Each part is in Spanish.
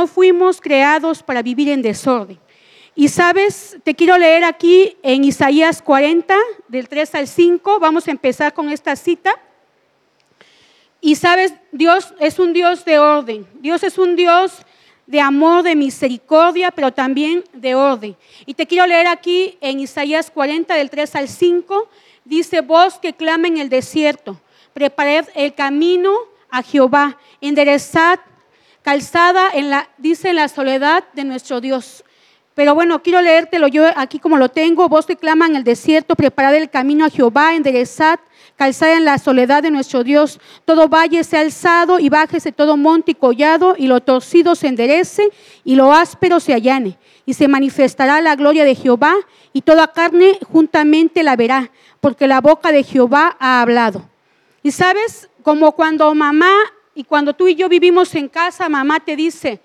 no fuimos creados para vivir en desorden. Y sabes, te quiero leer aquí en Isaías 40, del 3 al 5, vamos a empezar con esta cita. Y sabes, Dios es un Dios de orden, Dios es un Dios de amor, de misericordia, pero también de orden. Y te quiero leer aquí en Isaías 40, del 3 al 5, dice, voz que clama en el desierto, prepared el camino a Jehová, enderezad calzada en la, dice, la soledad de nuestro Dios. Pero bueno, quiero leértelo yo aquí como lo tengo. Voz que clama en el desierto, preparad el camino a Jehová, enderezad, calzada en la soledad de nuestro Dios. Todo valle sea alzado y bájese todo monte y collado, y lo torcido se enderece y lo áspero se allane. Y se manifestará la gloria de Jehová, y toda carne juntamente la verá, porque la boca de Jehová ha hablado. Y sabes, como cuando mamá y cuando tú y yo vivimos en casa, mamá te dice,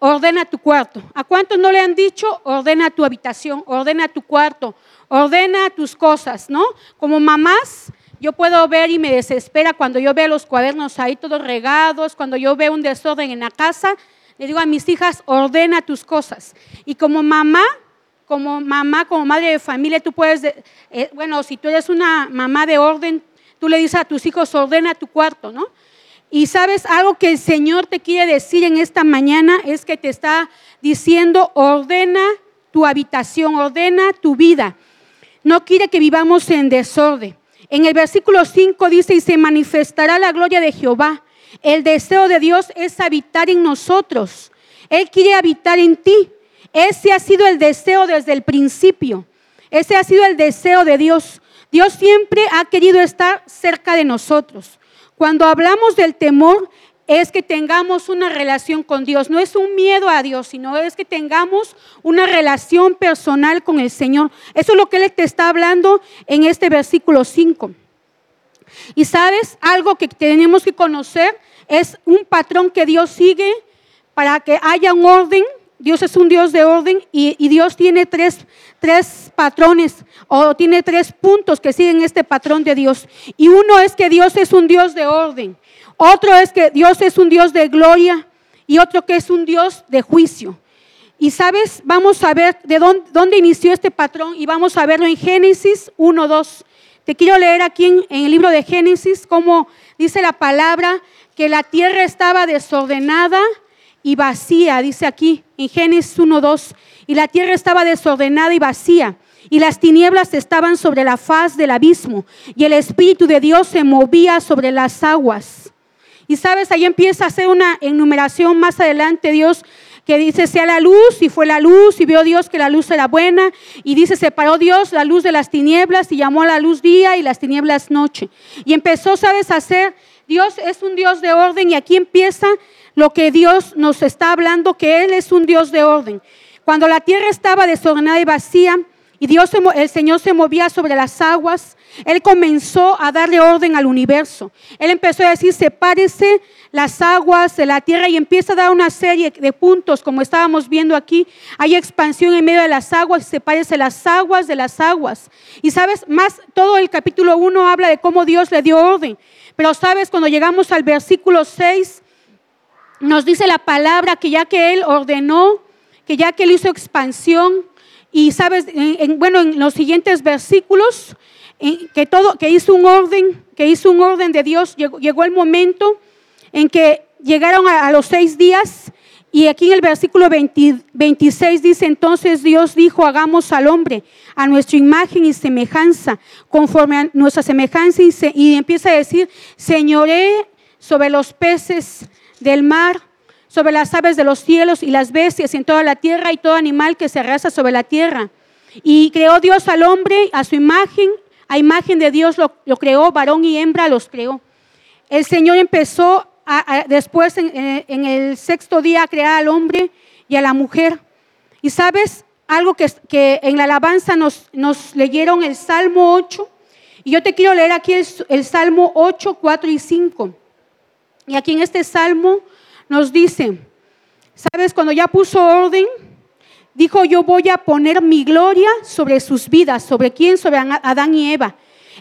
ordena tu cuarto. ¿A cuántos no le han dicho, ordena tu habitación, ordena tu cuarto, ordena tus cosas, ¿no? Como mamás, yo puedo ver y me desespera cuando yo veo los cuadernos ahí todos regados, cuando yo veo un desorden en la casa, le digo a mis hijas, ordena tus cosas. Y como mamá, como mamá, como madre de familia, tú puedes, eh, bueno, si tú eres una mamá de orden, tú le dices a tus hijos, ordena tu cuarto, ¿no? Y sabes, algo que el Señor te quiere decir en esta mañana es que te está diciendo, ordena tu habitación, ordena tu vida. No quiere que vivamos en desorden. En el versículo 5 dice, y se manifestará la gloria de Jehová. El deseo de Dios es habitar en nosotros. Él quiere habitar en ti. Ese ha sido el deseo desde el principio. Ese ha sido el deseo de Dios. Dios siempre ha querido estar cerca de nosotros. Cuando hablamos del temor, es que tengamos una relación con Dios. No es un miedo a Dios, sino es que tengamos una relación personal con el Señor. Eso es lo que Él te está hablando en este versículo 5. Y sabes, algo que tenemos que conocer es un patrón que Dios sigue para que haya un orden. Dios es un Dios de orden y, Dios tiene tres, tres patrones o tiene tres puntos que siguen este patrón de Dios. Y uno es que Dios es un Dios de orden. Otro es que Dios es un Dios de gloria y otro que es un Dios de juicio. Y sabes, vamos a ver de dónde, dónde inició este patrón y vamos a verlo en Génesis 1, 2. Te quiero leer aquí en, en el libro de Génesis cómo dice la palabra que la tierra estaba desordenada y vacía, dice aquí en Génesis 1, 2 y la tierra estaba desordenada y vacía, y las tinieblas estaban sobre la faz del abismo, y el Espíritu de Dios se movía sobre las aguas. Y sabes, ahí empieza a hacer una enumeración más adelante, Dios que dice sea la luz y fue la luz y vio Dios que la luz era buena y dice separó Dios la luz de las tinieblas y llamó a la luz día y las tinieblas noche. Y empezó, sabes, a hacer, Dios es un Dios de orden y aquí empieza lo que Dios nos está hablando, que Él es un Dios de orden. Cuando la tierra estaba desordenada y vacía y Dios, el Señor se movía sobre las aguas, Él comenzó a darle orden al universo. Él empezó a decir, sepárese las aguas de la tierra y empieza a dar una serie de puntos, como estábamos viendo aquí. Hay expansión en medio de las aguas, sepárese las aguas de las aguas. Y sabes, más todo el capítulo 1 habla de cómo Dios le dio orden. Pero sabes, cuando llegamos al versículo 6, nos dice la palabra que ya que Él ordenó que ya que él hizo expansión y sabes, bueno, en los siguientes versículos, que todo, que hizo un orden, que hizo un orden de Dios, llegó, el momento en que llegaron a, los seis días. Y aquí en el versículo 26 dice, entonces Dios dijo, hagamos al hombre a nuestra imagen y semejanza, conforme a nuestra semejanza, y, y empieza a decir, señoré sobre los peces del mar, sobre las aves de los cielos y las bestias en toda la tierra y todo animal que se arrastra sobre la tierra. Y creó Dios al hombre a su imagen, a imagen de Dios lo, creó, varón y hembra los creó. El Señor empezó después en, el sexto día a crear al hombre y a la mujer. Y sabes, algo que, que en la alabanza nos, nos, leyeron el Salmo 8. Y yo te quiero leer aquí el, el Salmo 8, 4 y 5. Y aquí en este Salmo nos dice, ¿sabes? Cuando ya puso orden, dijo, yo voy a poner mi gloria sobre sus vidas. ¿Sobre quién? Sobre Adán y Eva.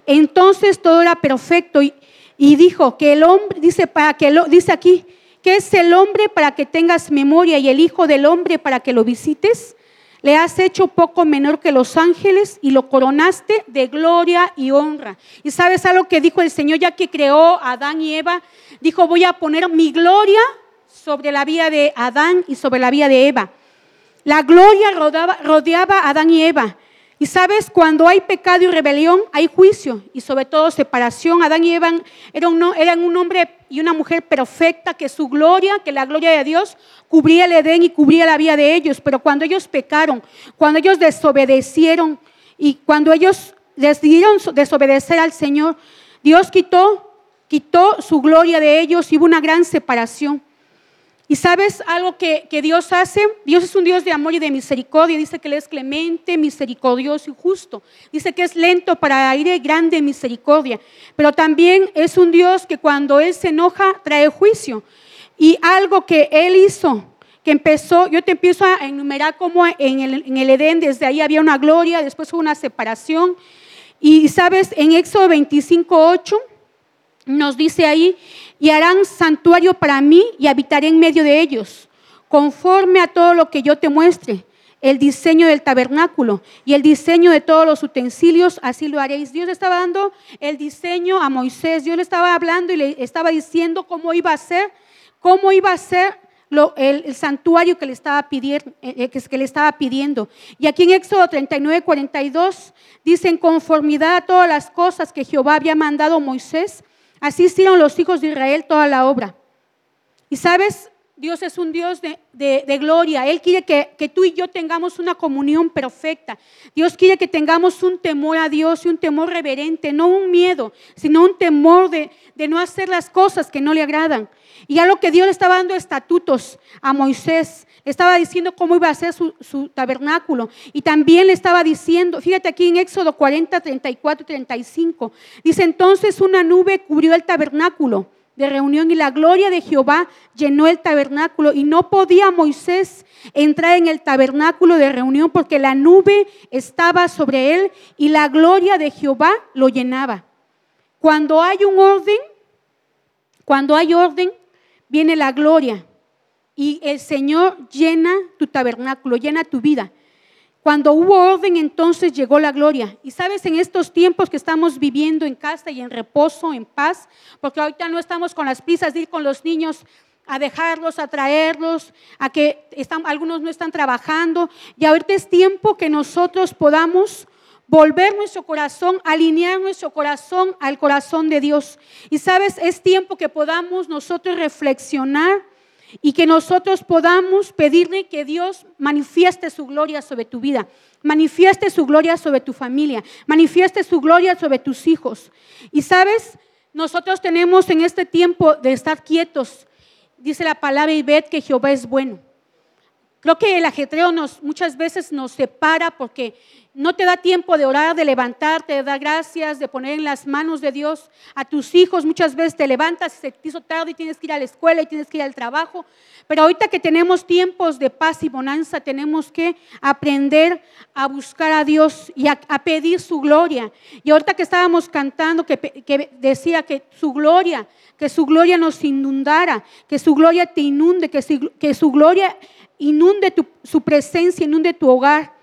Entonces todo era perfecto y, dijo que el hombre, dice, para que lo, dice aquí, ¿Qué es el hombre para que tengas memoria y el Hijo del hombre para que lo visites? Le has hecho poco menor que los ángeles y lo coronaste de gloria y honra. Y sabes algo que dijo el Señor ya que creó a Adán y Eva, dijo, voy a poner mi gloria sobre la vida de Adán y sobre la vida de Eva. La gloria rodeaba a Adán y Eva. Y sabes, cuando hay pecado y rebelión, hay juicio y sobre todo separación. Adán y Eva eran, un hombre y una mujer perfecta, que su gloria, que la gloria de Dios cubría el Edén y cubría la vida de ellos. Pero cuando ellos pecaron, cuando ellos desobedecieron y cuando ellos decidieron desobedecer al Señor, Dios quitó, quitó su gloria de ellos y hubo una gran separación. Y sabes algo que, Dios hace? Dios es un Dios de amor y de misericordia. Dice que Él es clemente, misericordioso y justo. Dice que es lento para aire, grande misericordia. Pero también es un Dios que cuando Él se enoja trae juicio. Y algo que Él hizo, que empezó, yo te empiezo a enumerar como en el, en el Edén, desde ahí había una gloria, después hubo una separación. Y sabes, en Éxodo 25, 8 nos dice ahí, y harán santuario para mí y habitaré en medio de ellos, conforme a todo lo que yo te muestre. El diseño del tabernáculo y el diseño de todos los utensilios, así lo haréis. Dios estaba dando el diseño a Moisés. Dios le estaba hablando y le estaba diciendo cómo iba a ser, cómo iba a ser el, santuario que le, estaba pidiendo, eh, eh, que le estaba pidiendo. Y aquí en Éxodo 39, 42 dice, en conformidad a todas las cosas que Jehová había mandado a Moisés, Así hicieron los hijos de Israel toda la obra. Y sabes, Dios es un Dios de, gloria. Él quiere que, tú y yo tengamos una comunión perfecta. Dios quiere que tengamos un temor a Dios y un temor reverente, no un miedo, sino un temor de, no hacer las cosas que no le agradan. Y a lo que Dios le estaba dando estatutos a Moisés, le estaba diciendo cómo iba a ser su, su, tabernáculo. Y también le estaba diciendo, fíjate aquí en Éxodo 40, 34 y 35, dice entonces una nube cubrió el tabernáculo de reunión y la gloria de Jehová llenó el tabernáculo y no podía Moisés entrar en el tabernáculo de reunión porque la nube estaba sobre él y la gloria de Jehová lo llenaba. Cuando hay un orden, cuando hay orden, viene la gloria y el Señor llena tu tabernáculo, llena tu vida. Cuando hubo orden, entonces llegó la gloria. Y sabes, en estos tiempos que estamos viviendo en casa y en reposo, en paz, porque ahorita no estamos con las prisas de ir con los niños a dejarlos, a traerlos, a que algunos no están trabajando. Y ahorita es tiempo que nosotros podamos volver nuestro corazón, alinear nuestro corazón al corazón de Dios. Y sabes, es tiempo que podamos nosotros reflexionar y que nosotros podamos pedirle que Dios manifieste su gloria sobre tu vida, manifieste su gloria sobre tu familia, manifieste su gloria sobre tus hijos. Y sabes, nosotros tenemos en este tiempo de estar quietos, dice la palabra y ved que Jehová es bueno. Creo que el ajetreo nos, muchas veces nos separa porque no te da tiempo de orar, de levantarte, de dar gracias, de poner en las manos de Dios a tus hijos. Muchas veces te levantas, se te hizo tarde y tienes que ir a la escuela y tienes que ir al trabajo. Pero ahorita que tenemos tiempos de paz y bonanza, tenemos que aprender a buscar a Dios y a, pedir su gloria. Y ahorita que estábamos cantando, que, decía que su gloria, que su gloria nos inundara, que su gloria te inunde, que, que su gloria inunde tu, su presencia, inunde tu hogar.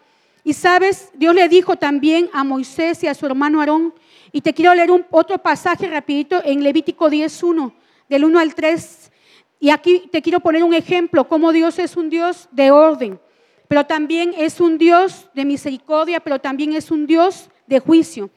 Y sabes, Dios le dijo también a Moisés y a su hermano Aarón, y te quiero leer un, otro pasaje rapidito en Levítico 10.1, del 1 al 3. Y aquí te quiero poner un ejemplo, cómo Dios es un Dios de orden, pero también es un Dios de misericordia, pero también es un Dios de juicio.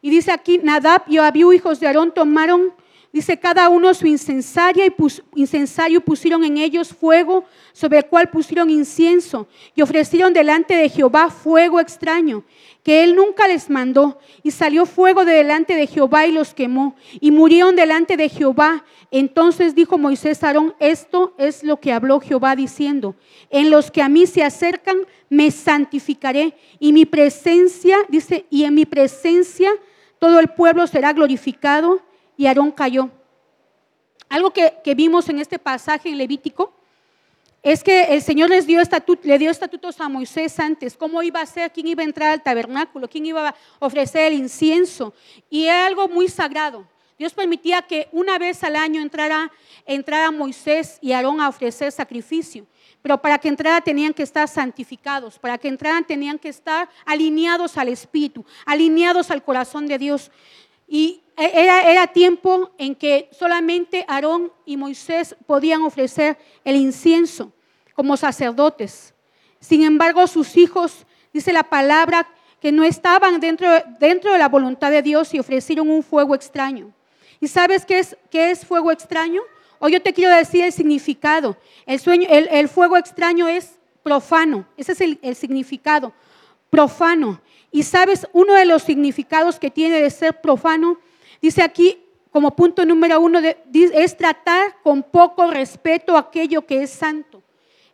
Y dice aquí, Nadab y Abiú, hijos de Aarón, tomaron Dice, cada uno su incensaria y incensario pusieron en ellos fuego, sobre el cual pusieron incienso, y ofrecieron delante de Jehová fuego extraño, que él nunca les mandó. Y salió fuego de delante de Jehová y los quemó, y murieron delante de Jehová. Entonces dijo Moisés a Aarón, esto es lo que habló Jehová diciendo, en los que a mí se acercan, me santificaré, y mi presencia, dice, y en mi presencia todo el pueblo será glorificado y Aarón cayó. Algo que, vimos en este pasaje en Levítico es que el Señor les dio le dio estatutos a Moisés antes, cómo iba a ser, quién iba a entrar al tabernáculo, quién iba a ofrecer el incienso. Y era algo muy sagrado. Dios permitía que una vez al año entrara, entrara Moisés y Aarón a ofrecer sacrificio. Pero para que entrara tenían que estar santificados, para que entraran tenían que estar alineados al Espíritu, alineados al corazón de Dios. Y era, era, tiempo en que solamente Aarón y Moisés podían ofrecer el incienso como sacerdotes. Sin embargo, sus hijos, dice la palabra, que no estaban dentro, dentro de la voluntad de Dios y ofrecieron un fuego extraño. ¿Y sabes qué es, qué es fuego extraño? Hoy yo te quiero decir el significado. El, sueño, el, fuego extraño es profano. Ese es el, significado. Profano. Y sabes, uno de los significados que tiene de ser profano, dice aquí como punto número uno, es tratar con poco respeto aquello que es santo.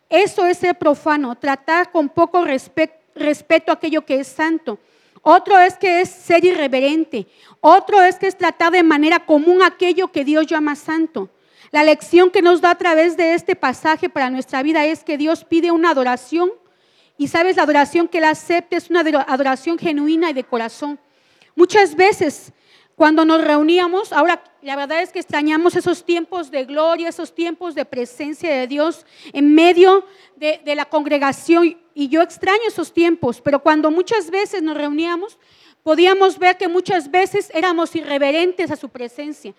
Eso es ser profano, tratar con poco respeto aquello que es santo. Otro es que es ser irreverente. Otro es que es tratar de manera común aquello que Dios llama santo. La lección que nos da a través de este pasaje para nuestra vida es que Dios pide una adoración y sabes, la adoración que Él acepta es una adoración genuina y de corazón. Muchas veces cuando nos reuníamos, ahora la verdad es que extrañamos esos tiempos de gloria, esos tiempos de presencia de Dios en medio de, la congregación. Y yo extraño esos tiempos, pero cuando muchas veces nos reuníamos, podíamos ver que muchas veces éramos irreverentes a su presencia.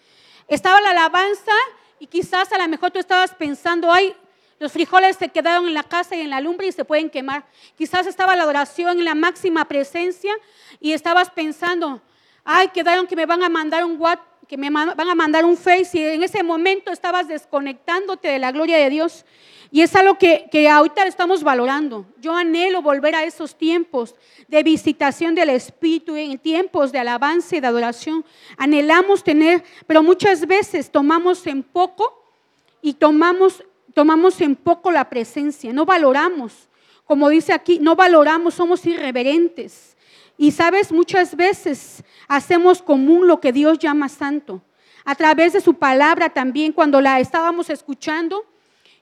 Estaba la alabanza y quizás a lo mejor tú estabas pensando, ay, los frijoles se quedaron en la casa y en la lumbre y se pueden quemar. Quizás estaba la adoración en la máxima presencia y estabas pensando, ay, quedaron que me van a mandar un WhatsApp, que me van a mandar un Face y en ese momento estabas desconectándote de la gloria de Dios. Y es algo que, que ahorita estamos valorando. Yo anhelo volver a esos tiempos de visitación del Espíritu, en tiempos de alabanza y de adoración. Anhelamos tener, pero muchas veces tomamos en poco y tomamos, tomamos en poco la presencia. No valoramos. Como dice aquí, no valoramos, somos irreverentes. Y sabes, muchas veces hacemos común lo que Dios llama santo. A través de su palabra también, cuando la estábamos escuchando,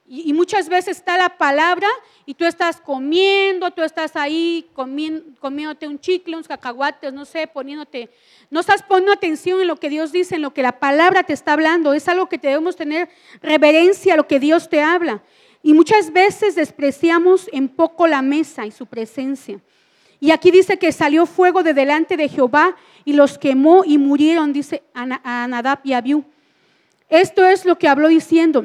y, muchas veces está la palabra y tú estás comiendo, tú estás ahí comiéndote un chicle, unos cacahuates, no sé, poniéndote, no estás poniendo atención en lo que Dios dice, en lo que la palabra te está hablando. Es algo que debemos tener reverencia a lo que Dios te habla. Y muchas veces despreciamos en poco la mesa y su presencia. Y aquí dice que salió fuego de delante de Jehová y los quemó y murieron, dice a Nadab y Abiú. Esto es lo que habló diciendo.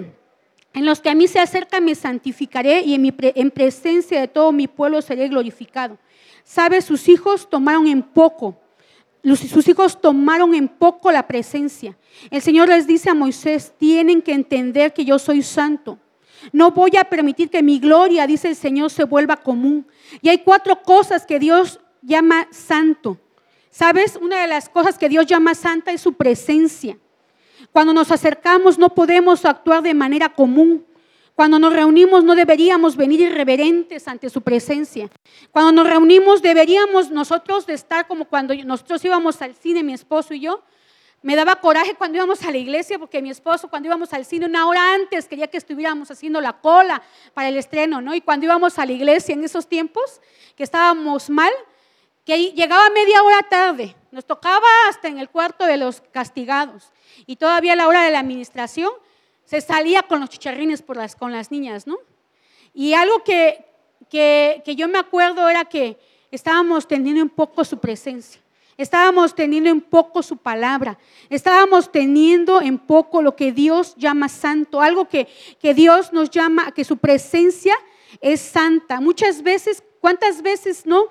En los que a mí se acercan me santificaré y en, mi en presencia de todo mi pueblo seré glorificado. ¿Sabe? Sus hijos tomaron en poco, sus hijos tomaron en poco la presencia. El Señor les dice a Moisés, tienen que entender que yo soy santo. No voy a permitir que mi gloria, dice el Señor, se vuelva común. Y hay cuatro cosas que Dios llama santo. ¿Sabes? Una de las cosas que Dios llama santa es su presencia. Cuando nos acercamos no podemos actuar de manera común. Cuando nos reunimos no deberíamos venir irreverentes ante su presencia. Cuando nos reunimos deberíamos nosotros de estar como cuando nosotros íbamos al cine, mi esposo y yo, me daba coraje cuando íbamos a la iglesia porque mi esposo cuando íbamos al cine una hora antes quería que estuviéramos haciendo la cola para el estreno, ¿no? Y cuando íbamos a la iglesia en esos tiempos que estábamos mal, que llegaba media hora tarde, nos tocaba hasta en el cuarto de los castigados y todavía a la hora de la administración se salía con los chicharrines con las niñas, ¿no? Y algo que, que, que yo me acuerdo era que estábamos teniendo un poco su presencia. Estábamos teniendo en poco su palabra. Estábamos teniendo en poco lo que Dios llama santo, algo que, que Dios nos llama, que su presencia es santa. Muchas veces, ¿cuántas veces no?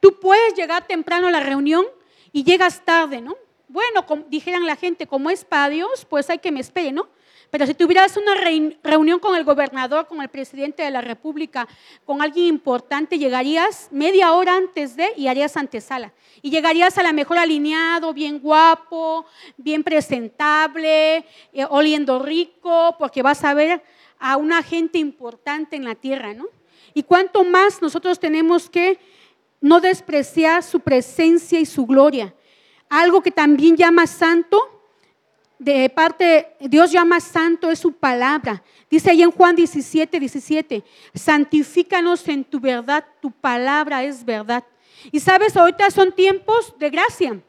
Tú puedes llegar temprano a la reunión y llegas tarde, ¿no? Bueno, dijeran la gente, como es para Dios, pues hay que me espere, ¿no? Pero si tuvieras una reunión con el gobernador, con el presidente de la República, con alguien importante, llegarías media hora antes de y harías antesala. Y llegarías a la mejor alineado, bien guapo, bien presentable, eh, oliendo rico, porque vas a ver a una gente importante en la tierra, ¿no? Y cuánto más nosotros tenemos que no despreciar su presencia y su gloria. Algo que también llama santo de parte, Dios llama santo es su palabra. Dice ahí en Juan 17, 17, santifícanos en tu verdad, tu palabra es verdad. Y sabes, ahorita son tiempos de gracia.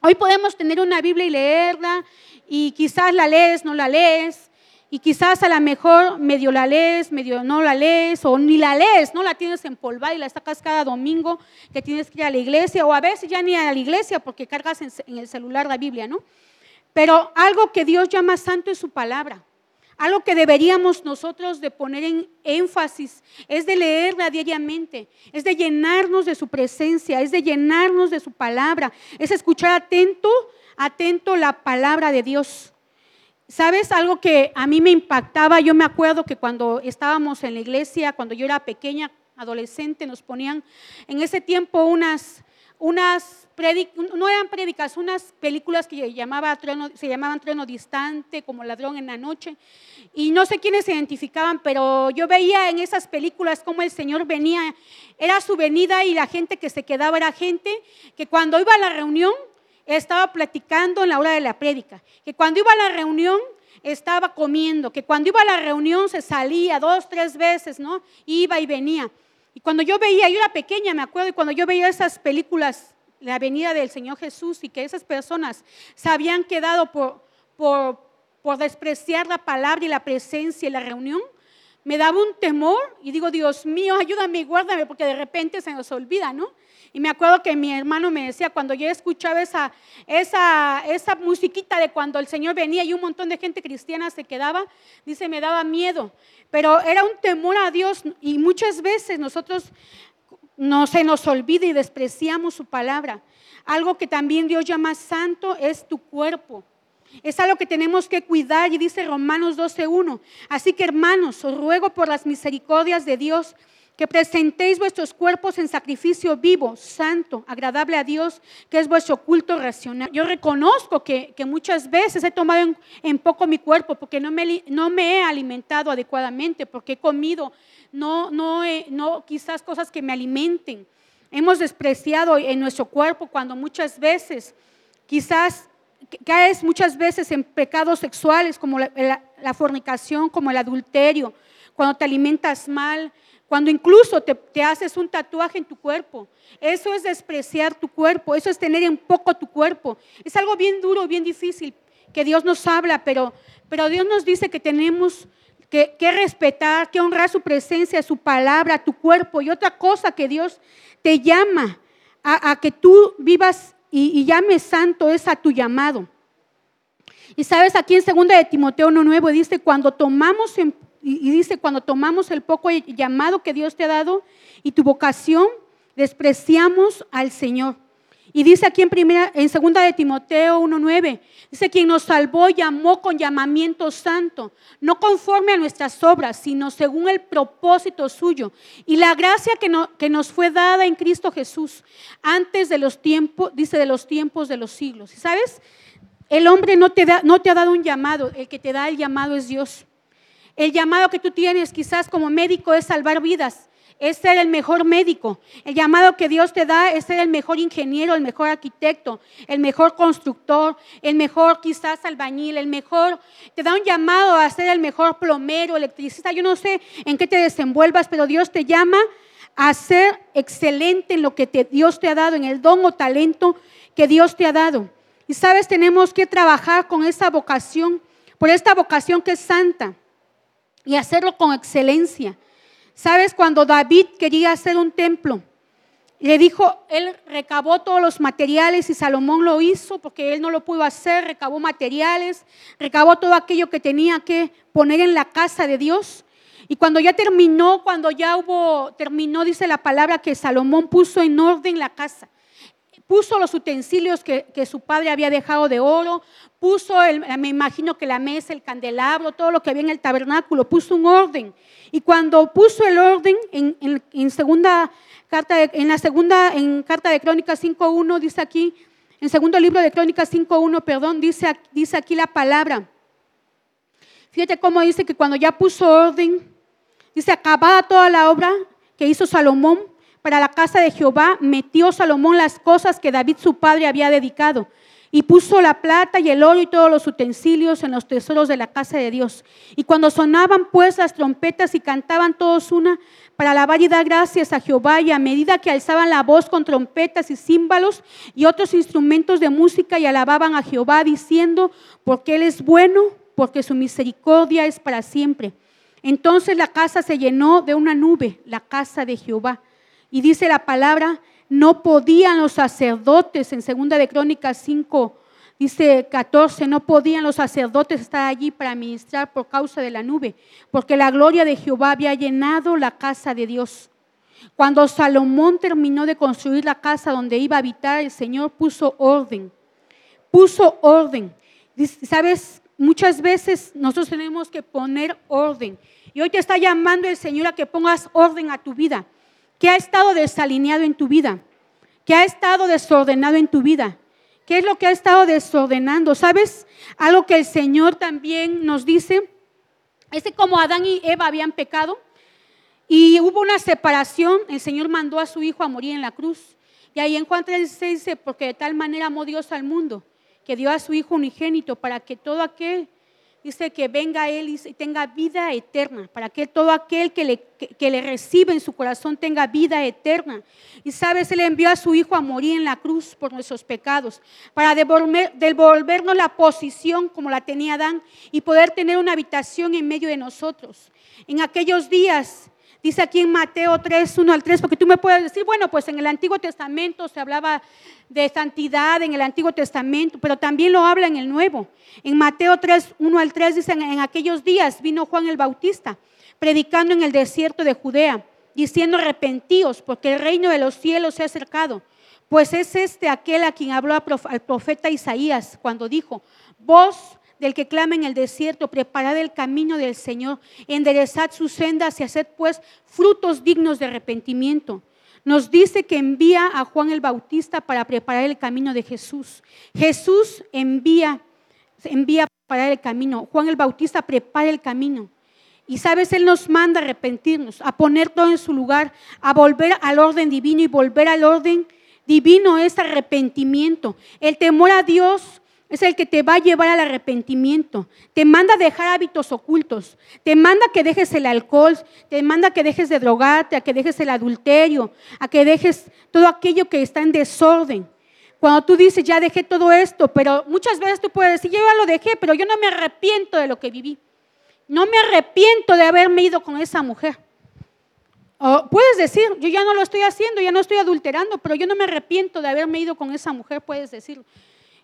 Hoy podemos tener una Biblia y leerla y quizás la lees, no la lees, y quizás a lo mejor medio la lees, medio no la lees, o ni la lees, no la tienes empolvada y la sacas cada domingo que tienes que ir a la iglesia, o a veces ya ni a la iglesia porque cargas en, el celular la Biblia, ¿no? Pero algo que Dios llama santo es su palabra. Algo que deberíamos nosotros de poner en énfasis es de leerla diariamente, es de llenarnos de su presencia, es de llenarnos de su palabra, es escuchar atento, atento la palabra de Dios. ¿Sabes algo que a mí me impactaba? Yo me acuerdo que cuando estábamos en la iglesia, cuando yo era pequeña, adolescente, nos ponían en ese tiempo unas, unas no eran prédicas, unas películas que llamaba, se llamaban Trono Distante, como Ladrón en la Noche. Y no sé quiénes se identificaban, pero yo veía en esas películas cómo el Señor venía, era su venida y la gente que se quedaba era gente que cuando iba a la reunión estaba platicando en la hora de la prédica, que cuando iba a la reunión estaba comiendo, que cuando iba a la reunión se salía dos, tres veces, ¿no? Iba y venía. Y cuando yo veía, yo era pequeña, me acuerdo, y cuando yo veía esas películas, la venida del Señor Jesús, y que esas personas se habían quedado por, por, por despreciar la palabra y la presencia y la reunión, me daba un temor y digo, Dios mío, ayúdame, guárdame, porque de repente se nos olvida, ¿no? Y me acuerdo que mi hermano me decía, cuando yo escuchaba esa, esa, esa musiquita de cuando el Señor venía y un montón de gente cristiana se quedaba, dice, me daba miedo. Pero era un temor a Dios y muchas veces nosotros no se nos olvida y despreciamos su palabra. Algo que también Dios llama santo es tu cuerpo. Es algo que tenemos que cuidar y dice Romanos 12.1. Así que hermanos, os ruego por las misericordias de Dios que presentéis vuestros cuerpos en sacrificio vivo, santo, agradable a Dios, que es vuestro culto racional. Yo reconozco que, muchas veces he tomado en, poco mi cuerpo porque no me, no me he alimentado adecuadamente, porque he comido no, no, no quizás cosas que me alimenten. Hemos despreciado en nuestro cuerpo cuando muchas veces, quizás caes muchas veces en pecados sexuales como la fornicación, como el adulterio, cuando te alimentas mal, cuando incluso te, haces un tatuaje en tu cuerpo. Eso es despreciar tu cuerpo, eso es tener en poco tu cuerpo. Es algo bien duro, bien difícil, que Dios nos habla, pero, pero Dios nos dice que tenemos que, respetar, que honrar su presencia, su palabra, tu cuerpo. Y otra cosa que Dios te llama a, que tú vivas y, llames santo es a tu llamado. Y sabes, aquí en 2 de Timoteo 1.9 dice, cuando tomamos y, dice, cuando tomamos el poco llamado que Dios te ha dado y tu vocación, despreciamos al Señor. Y dice aquí en primera, en segunda de Timoteo 1:9, dice quien nos salvó llamó con llamamiento santo, no conforme a nuestras obras, sino según el propósito suyo y la gracia que, que nos fue dada en Cristo Jesús antes de los tiempos, dice de los tiempos de los siglos. ¿Y sabes? El hombre no te, da, no te ha dado un llamado, el que te da el llamado es Dios. El llamado que tú tienes quizás como médico es salvar vidas, es ser el mejor médico. El llamado que Dios te da es ser el mejor ingeniero, el mejor arquitecto, el mejor constructor, el mejor quizás albañil, el mejor. Te da un llamado a ser el mejor plomero, electricista. Yo no sé en qué te desenvuelvas, pero Dios te llama a ser excelente en lo que Dios te ha dado, en el don o talento que Dios te ha dado. Y sabes, tenemos que trabajar con esa vocación, por esta vocación que es santa y hacerlo con excelencia. ¿Sabes? Cuando David quería hacer un templo, le dijo, él recabó todos los materiales y Salomón lo hizo porque él no lo pudo hacer, recabó materiales, recabó todo aquello que tenía que poner en la casa de Dios. Y cuando ya terminó, cuando ya hubo, terminó, dice la palabra que Salomón puso en orden la casa puso los utensilios que, su padre había dejado de oro, puso, el, me imagino que la mesa, el candelabro, todo lo que había en el tabernáculo, puso un orden. Y cuando puso el orden en, segunda carta, en la segunda, en carta de Crónicas 5.1, dice aquí, en segundo libro de Crónicas 5.1, perdón, dice, dice aquí la palabra. Fíjate cómo dice que cuando ya puso orden, dice, acabada toda la obra que hizo Salomón, para la casa de Jehová, metió Salomón las cosas que David su padre había dedicado. y puso la plata y el oro y todos los utensilios en los tesoros de la casa de Dios. Y cuando sonaban pues las trompetas y cantaban todos una para alabar y dar gracias a Jehová, y a medida que alzaban la voz con trompetas y címbalos y otros instrumentos de música y alababan a Jehová diciendo, porque Él es bueno, porque su misericordia es para siempre. Entonces la casa se llenó de una nube, la casa de Jehová. Y dice la palabra, no podían los sacerdotes, en segunda de Crónicas 5, dice 14, no podían los sacerdotes estar allí para ministrar por causa de la nube, porque la gloria de Jehová había llenado la casa de Dios. Cuando Salomón terminó de construir la casa donde iba a habitar, el Señor puso orden, puso orden. Sabes, muchas veces nosotros tenemos que poner orden. Y hoy te está llamando el Señor a que pongas orden a tu vida. ¿Qué ha estado desalineado en tu vida? ¿Qué ha estado desordenado en tu vida? ¿Qué es lo que ha estado desordenando? ¿Sabes? Algo que el Señor también nos dice es que como Adán y Eva habían pecado y hubo una separación, el Señor mandó a su hijo a morir en la cruz. Y ahí en Juan 3 dice, porque de tal manera amó Dios al mundo, que dio a su hijo unigénito para que todo aquel dice que venga Él y tenga vida eterna, para que todo aquel que le, le recibe en su corazón tenga vida eterna. Y sabes, Él envió a su Hijo a morir en la cruz por nuestros pecados, para devolver, devolvernos la posición como la tenía Adán y poder tener una habitación en medio de nosotros. En aquellos días Dice aquí en Mateo 3, 1 al 3, porque tú me puedes decir, bueno, pues en el Antiguo Testamento se hablaba de santidad en el Antiguo Testamento, pero también lo habla en el Nuevo. En Mateo 3, 1 al 3 dicen, en aquellos días vino Juan el Bautista, predicando en el desierto de Judea, diciendo arrepentíos, porque el reino de los cielos se ha acercado. Pues es este aquel a quien habló al profeta Isaías cuando dijo, vos del que clama en el desierto, preparad el camino del Señor, enderezad sus sendas y haced pues frutos dignos de arrepentimiento. Nos dice que envía a Juan el Bautista para preparar el camino de Jesús. Jesús envía, envía para el camino. Juan el Bautista prepara el camino. Y sabes, Él nos manda a arrepentirnos, a poner todo en su lugar, a volver al orden divino y volver al orden divino es arrepentimiento. El temor a Dios es el que te va a llevar al arrepentimiento. Te manda a dejar hábitos ocultos. Te manda que dejes el alcohol. Te manda que dejes de drogarte, a que dejes el adulterio, a que dejes todo aquello que está en desorden. Cuando tú dices, ya dejé todo esto, pero muchas veces tú puedes decir, yo ya lo dejé, pero yo no me arrepiento de lo que viví. No me arrepiento de haberme ido con esa mujer. O puedes decir, yo ya no lo estoy haciendo, ya no estoy adulterando, pero yo no me arrepiento de haberme ido con esa mujer, puedes decirlo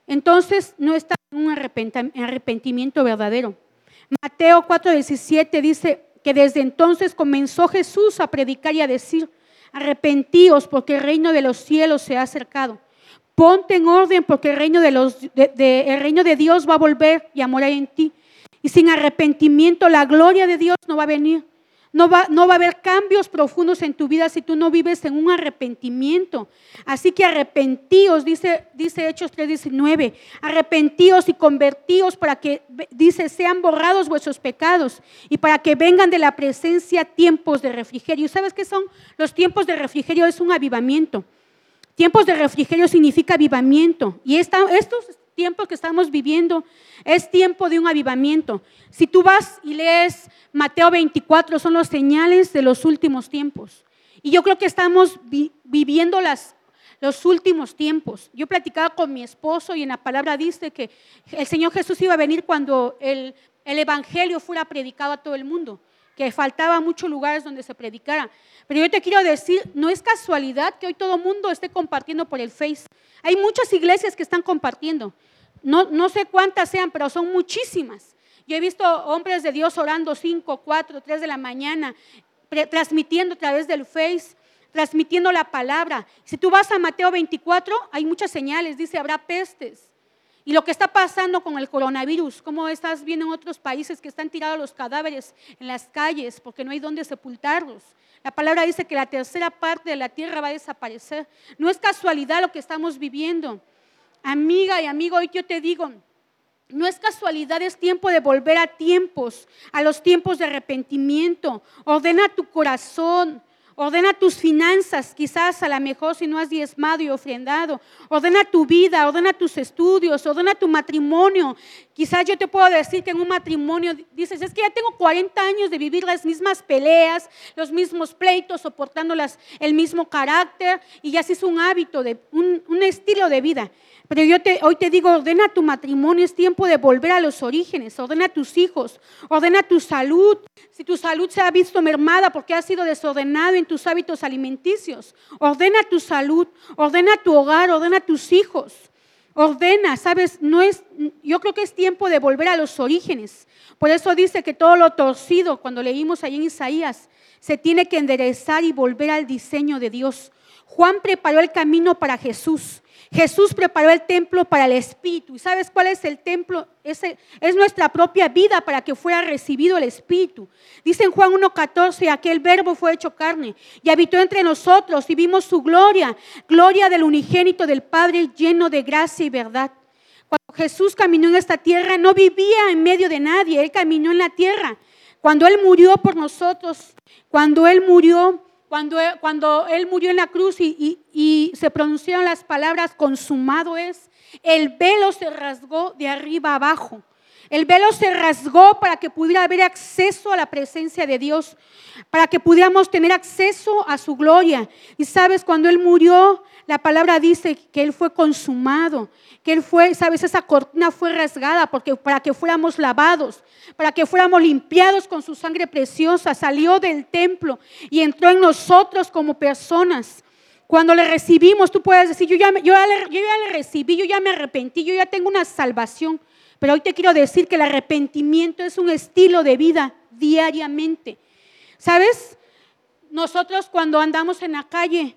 entonces no está en un arrepentimiento verdadero. Mateo 4:17 dice que desde entonces comenzó Jesús a predicar y a decir, arrepentíos porque el reino de los cielos se ha acercado. Ponte en orden porque el reino de, el reino de Dios va a volver y a morar en ti. Y sin arrepentimiento la gloria de Dios no va a venir. No va, no va, a haber cambios profundos en tu vida si tú no vives en un arrepentimiento. Así que arrepentíos, dice, dice Hechos 3:19, arrepentíos y convertíos para que, dice, sean borrados vuestros pecados y para que vengan de la presencia tiempos de refrigerio. ¿Sabes qué son los tiempos de refrigerio? Es un avivamiento. Tiempos de refrigerio significa avivamiento. Y estos tiempos que estamos viviendo es tiempo de un avivamiento. Si tú vas y lees Mateo 24, son los señales de los últimos tiempos. Y yo creo que estamos viviendo las, los últimos tiempos. Yo platicaba con mi esposo y en la palabra dice que el Señor Jesús iba a venir cuando el, el Evangelio fuera predicado a todo el mundo, que faltaba muchos lugares donde se predicara. Pero yo te quiero decir, no es casualidad que hoy todo el mundo esté compartiendo por el Face. Hay muchas iglesias que están compartiendo. No, no sé cuántas sean, pero son muchísimas. Yo he visto hombres de Dios orando 5, 4, 3 de la mañana, transmitiendo a través del Face, transmitiendo la palabra. Si tú vas a Mateo 24, hay muchas señales, dice, habrá pestes. Y lo que está pasando con el coronavirus, cómo estás viendo en otros países que están tirados los cadáveres en las calles porque no hay dónde sepultarlos. La palabra dice que la tercera parte de la tierra va a desaparecer. No es casualidad lo que estamos viviendo. Amiga y amigo, hoy yo te digo, no es casualidad, es tiempo de volver a tiempos, a los tiempos de arrepentimiento. Ordena tu corazón, Ordena tus finanzas, quizás a lo mejor si no has diezmado y ofrendado. Ordena tu vida, ordena tus estudios, ordena tu matrimonio. Quizás yo te puedo decir que en un matrimonio dices, es que ya tengo 40 años de vivir las mismas peleas, los mismos pleitos, soportando el mismo carácter y ya se es un hábito, de, un, un estilo de vida. Pero yo te, hoy te digo, ordena tu matrimonio, es tiempo de volver a los orígenes, ordena tus hijos, ordena tu salud. Si tu salud se ha visto mermada porque has sido desordenado en tus hábitos alimenticios, ordena tu salud, ordena tu hogar, ordena tus hijos. Ordena, sabes, no es yo creo que es tiempo de volver a los orígenes. Por eso dice que todo lo torcido, cuando leímos ahí en Isaías, se tiene que enderezar y volver al diseño de Dios. Juan preparó el camino para Jesús. Jesús preparó el templo para el Espíritu. ¿Y sabes cuál es el templo? Ese es nuestra propia vida para que fuera recibido el Espíritu. Dice en Juan 1.14, aquel verbo fue hecho carne y habitó entre nosotros y vimos su gloria, gloria del unigénito del Padre lleno de gracia y verdad. Cuando Jesús caminó en esta tierra, no vivía en medio de nadie, Él caminó en la tierra. Cuando Él murió por nosotros, cuando Él murió, cuando, cuando Él murió en la cruz y, y se pronunciaron las palabras, consumado es, el velo se rasgó de arriba abajo. El velo se rasgó para que pudiera haber acceso a la presencia de Dios, para que pudiéramos tener acceso a su gloria. Y sabes, cuando Él murió, la palabra dice que Él fue consumado, que Él fue, sabes, esa cortina fue rasgada porque, para que fuéramos lavados, para que fuéramos limpiados con su sangre preciosa. Salió del templo y entró en nosotros como personas. Cuando le recibimos, tú puedes decir, yo ya, yo, yo ya le recibí, yo ya me arrepentí, yo ya tengo una salvación. Pero hoy te quiero decir que el arrepentimiento es un estilo de vida diariamente. ¿Sabes? Nosotros cuando andamos en la calle,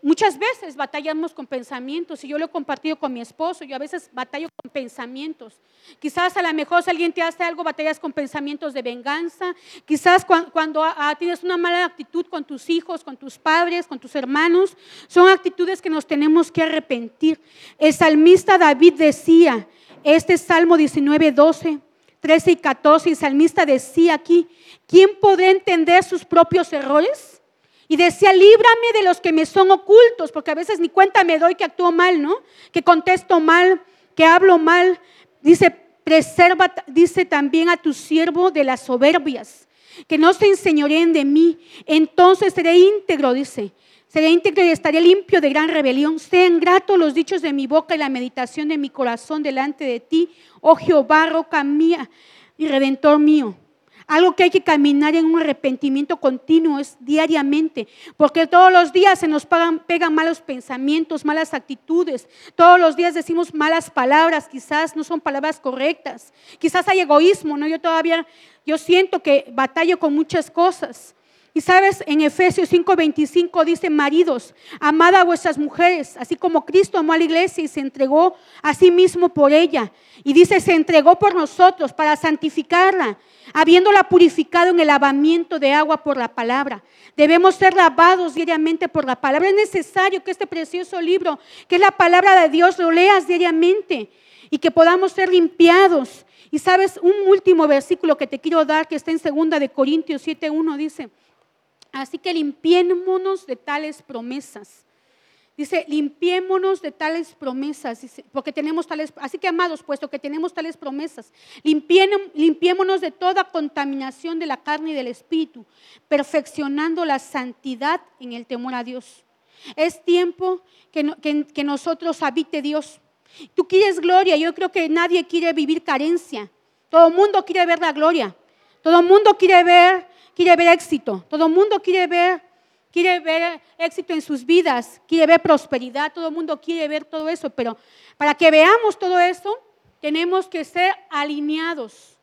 Muchas veces batallamos con pensamientos y yo lo he compartido con mi esposo, yo a veces batallo con pensamientos. Quizás a lo mejor si alguien te hace algo, batallas con pensamientos de venganza. Quizás cuando, tienes una mala actitud con tus hijos, con tus padres, con tus hermanos, son actitudes que nos tenemos que arrepentir. El salmista David decía, este Salmo 19, 12, 13 y 14, el salmista decía aquí, ¿quién podrá entender sus propios errores? Y decía, líbrame de los que me son ocultos, porque a veces ni cuenta me doy que actúo mal, ¿no? Que contesto mal, que hablo mal. Dice, preserva, dice también a tu siervo de las soberbias, que no se enseñoreen de mí. Entonces seré íntegro, dice. Seré íntegro y estaré limpio de gran rebelión. Sean gratos los dichos de mi boca y la meditación de mi corazón delante de ti, oh Jehová, roca mía y redentor mío. Algo que hay que caminar en un arrepentimiento continuo es diariamente, porque todos los días se nos pegan, malos pensamientos, malas actitudes, todos los días decimos malas palabras, quizás no son palabras correctas, quizás hay egoísmo, ¿no? Yo todavía, yo siento que batallo con muchas cosas. Y sabes, en Efesios 5:25 dice, maridos, amad a vuestras mujeres, así como Cristo amó a la iglesia y se entregó a sí mismo por ella. Y dice, se entregó por nosotros para santificarla, habiéndola purificado en el lavamiento de agua por la palabra. Debemos ser lavados diariamente por la palabra. Es necesario que este precioso libro, que es la palabra de Dios, lo leas diariamente y que podamos ser limpiados. Y sabes, un último versículo que te quiero dar, que está en segunda de Corintios 7.1, dice, Así que limpiémonos de tales promesas. Dice, limpiémonos de tales promesas, porque tenemos tales, así que amados, puesto que tenemos tales promesas, limpiémonos de toda contaminación de la carne y del espíritu, perfeccionando la santidad en el temor a Dios. Es tiempo que, que nosotros habite Dios. Tú quieres gloria, yo creo que nadie quiere vivir carencia. Todo el mundo quiere ver la gloria. Todo el mundo quiere ver quiere ver éxito. Todo el mundo quiere ver, quiere ver éxito en sus vidas, quiere ver prosperidad. Todo el mundo quiere ver todo eso. Pero para que veamos todo eso, tenemos que ser alineados.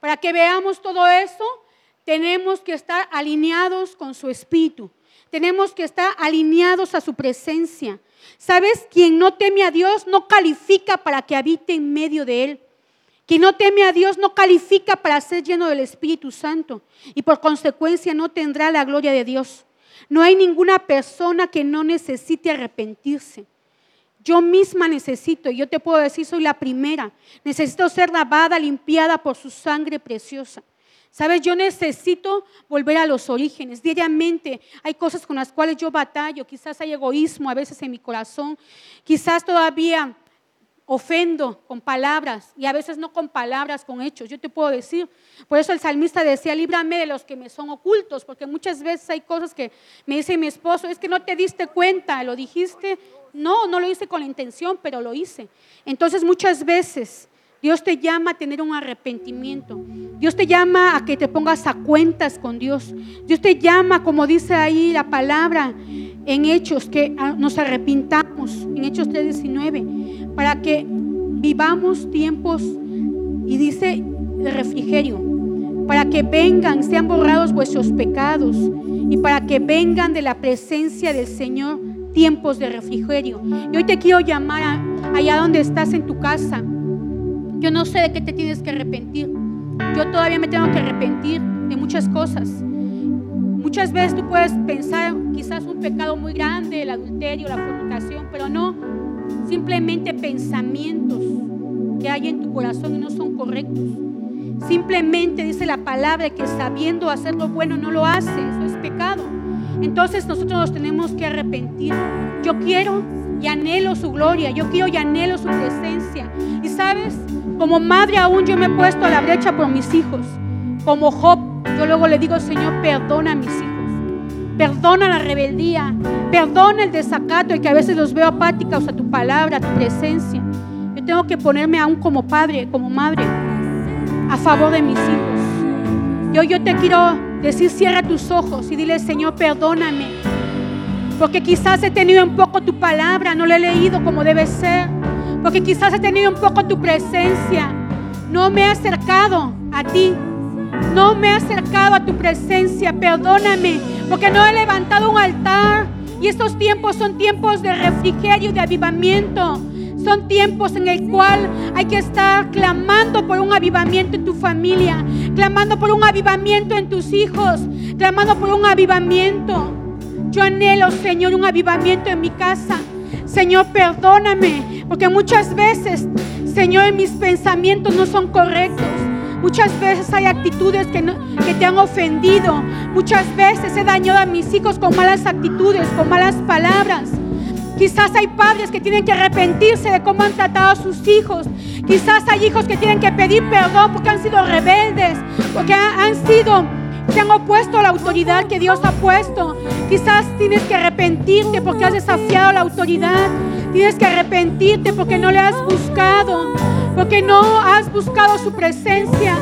Para que veamos todo eso, tenemos que estar alineados con su espíritu. Tenemos que estar alineados a su presencia. ¿Sabes? Quien no teme a Dios no califica para que habite en medio de él. Quien no teme a Dios no califica para ser lleno del Espíritu Santo y por consecuencia no tendrá la gloria de Dios. No hay ninguna persona que no necesite arrepentirse. Yo misma necesito, y yo te puedo decir, soy la primera. Necesito ser lavada, limpiada por su sangre preciosa. Sabes, yo necesito volver a los orígenes. Diariamente hay cosas con las cuales yo batallo. Quizás hay egoísmo a veces en mi corazón. Quizás todavía ofendo con palabras y a veces no con palabras, con hechos. Yo te puedo decir, por eso el salmista decía, líbrame de los que me son ocultos, porque muchas veces hay cosas que me dice mi esposo, es que no te diste cuenta, lo dijiste. No, no lo hice con la intención, pero lo hice. Entonces muchas veces Dios te llama a tener un arrepentimiento. Dios te llama a que te pongas a cuentas con Dios. Dios te llama, como dice ahí la palabra en Hechos, que nos arrepintamos, en Hechos 3:19, para que vivamos tiempos, y dice el refrigerio, para que vengan, sean borrados vuestros pecados, y para que vengan de la presencia del Señor tiempos de refrigerio. Y hoy te quiero llamar allá donde estás en tu casa yo no sé de qué te tienes que arrepentir. Yo todavía me tengo que arrepentir de muchas cosas. Muchas veces tú puedes pensar quizás un pecado muy grande, el adulterio, la fornicación, pero no, simplemente pensamientos que hay en tu corazón y no son correctos. Simplemente dice la palabra que sabiendo hacer lo bueno no lo haces, eso es pecado. Entonces nosotros nos tenemos que arrepentir. Yo quiero y anhelo su gloria, yo quiero y anhelo su presencia. Y sabes, como madre aún yo me he puesto a la brecha por mis hijos. Como Job, yo luego le digo, Señor, perdona a mis hijos. Perdona la rebeldía. Perdona el desacato, el que a veces los veo apáticos a tu palabra, a tu presencia. Yo tengo que ponerme aún como padre, como madre, a favor de mis hijos. Yo, yo te quiero decir, cierra tus ojos y dile, Señor, perdóname. Porque quizás he tenido un poco tu palabra, no la he leído como debe ser porque quizás he tenido un poco tu presencia. No me he acercado a ti. No me he acercado a tu presencia. Perdóname, porque no he levantado un altar. Y estos tiempos son tiempos de refrigerio, de avivamiento. Son tiempos en el cual hay que estar clamando por un avivamiento en tu familia, clamando por un avivamiento en tus hijos, clamando por un avivamiento. Yo anhelo, Señor, un avivamiento en mi casa. Señor, perdóname, porque muchas veces, Señor, mis pensamientos no son correctos. Muchas veces hay actitudes que, te han ofendido. Muchas veces he dañado a mis hijos con malas actitudes, con malas palabras. Quizás hay padres que tienen que arrepentirse de cómo han tratado a sus hijos. Quizás hay hijos que tienen que pedir perdón porque han sido rebeldes, porque han sido se han opuesto a la autoridad que Dios ha puesto. Quizás tienes que arrepentirte porque has desafiado la autoridad. Tienes que arrepentirte porque no le has buscado, porque no has buscado su presencia.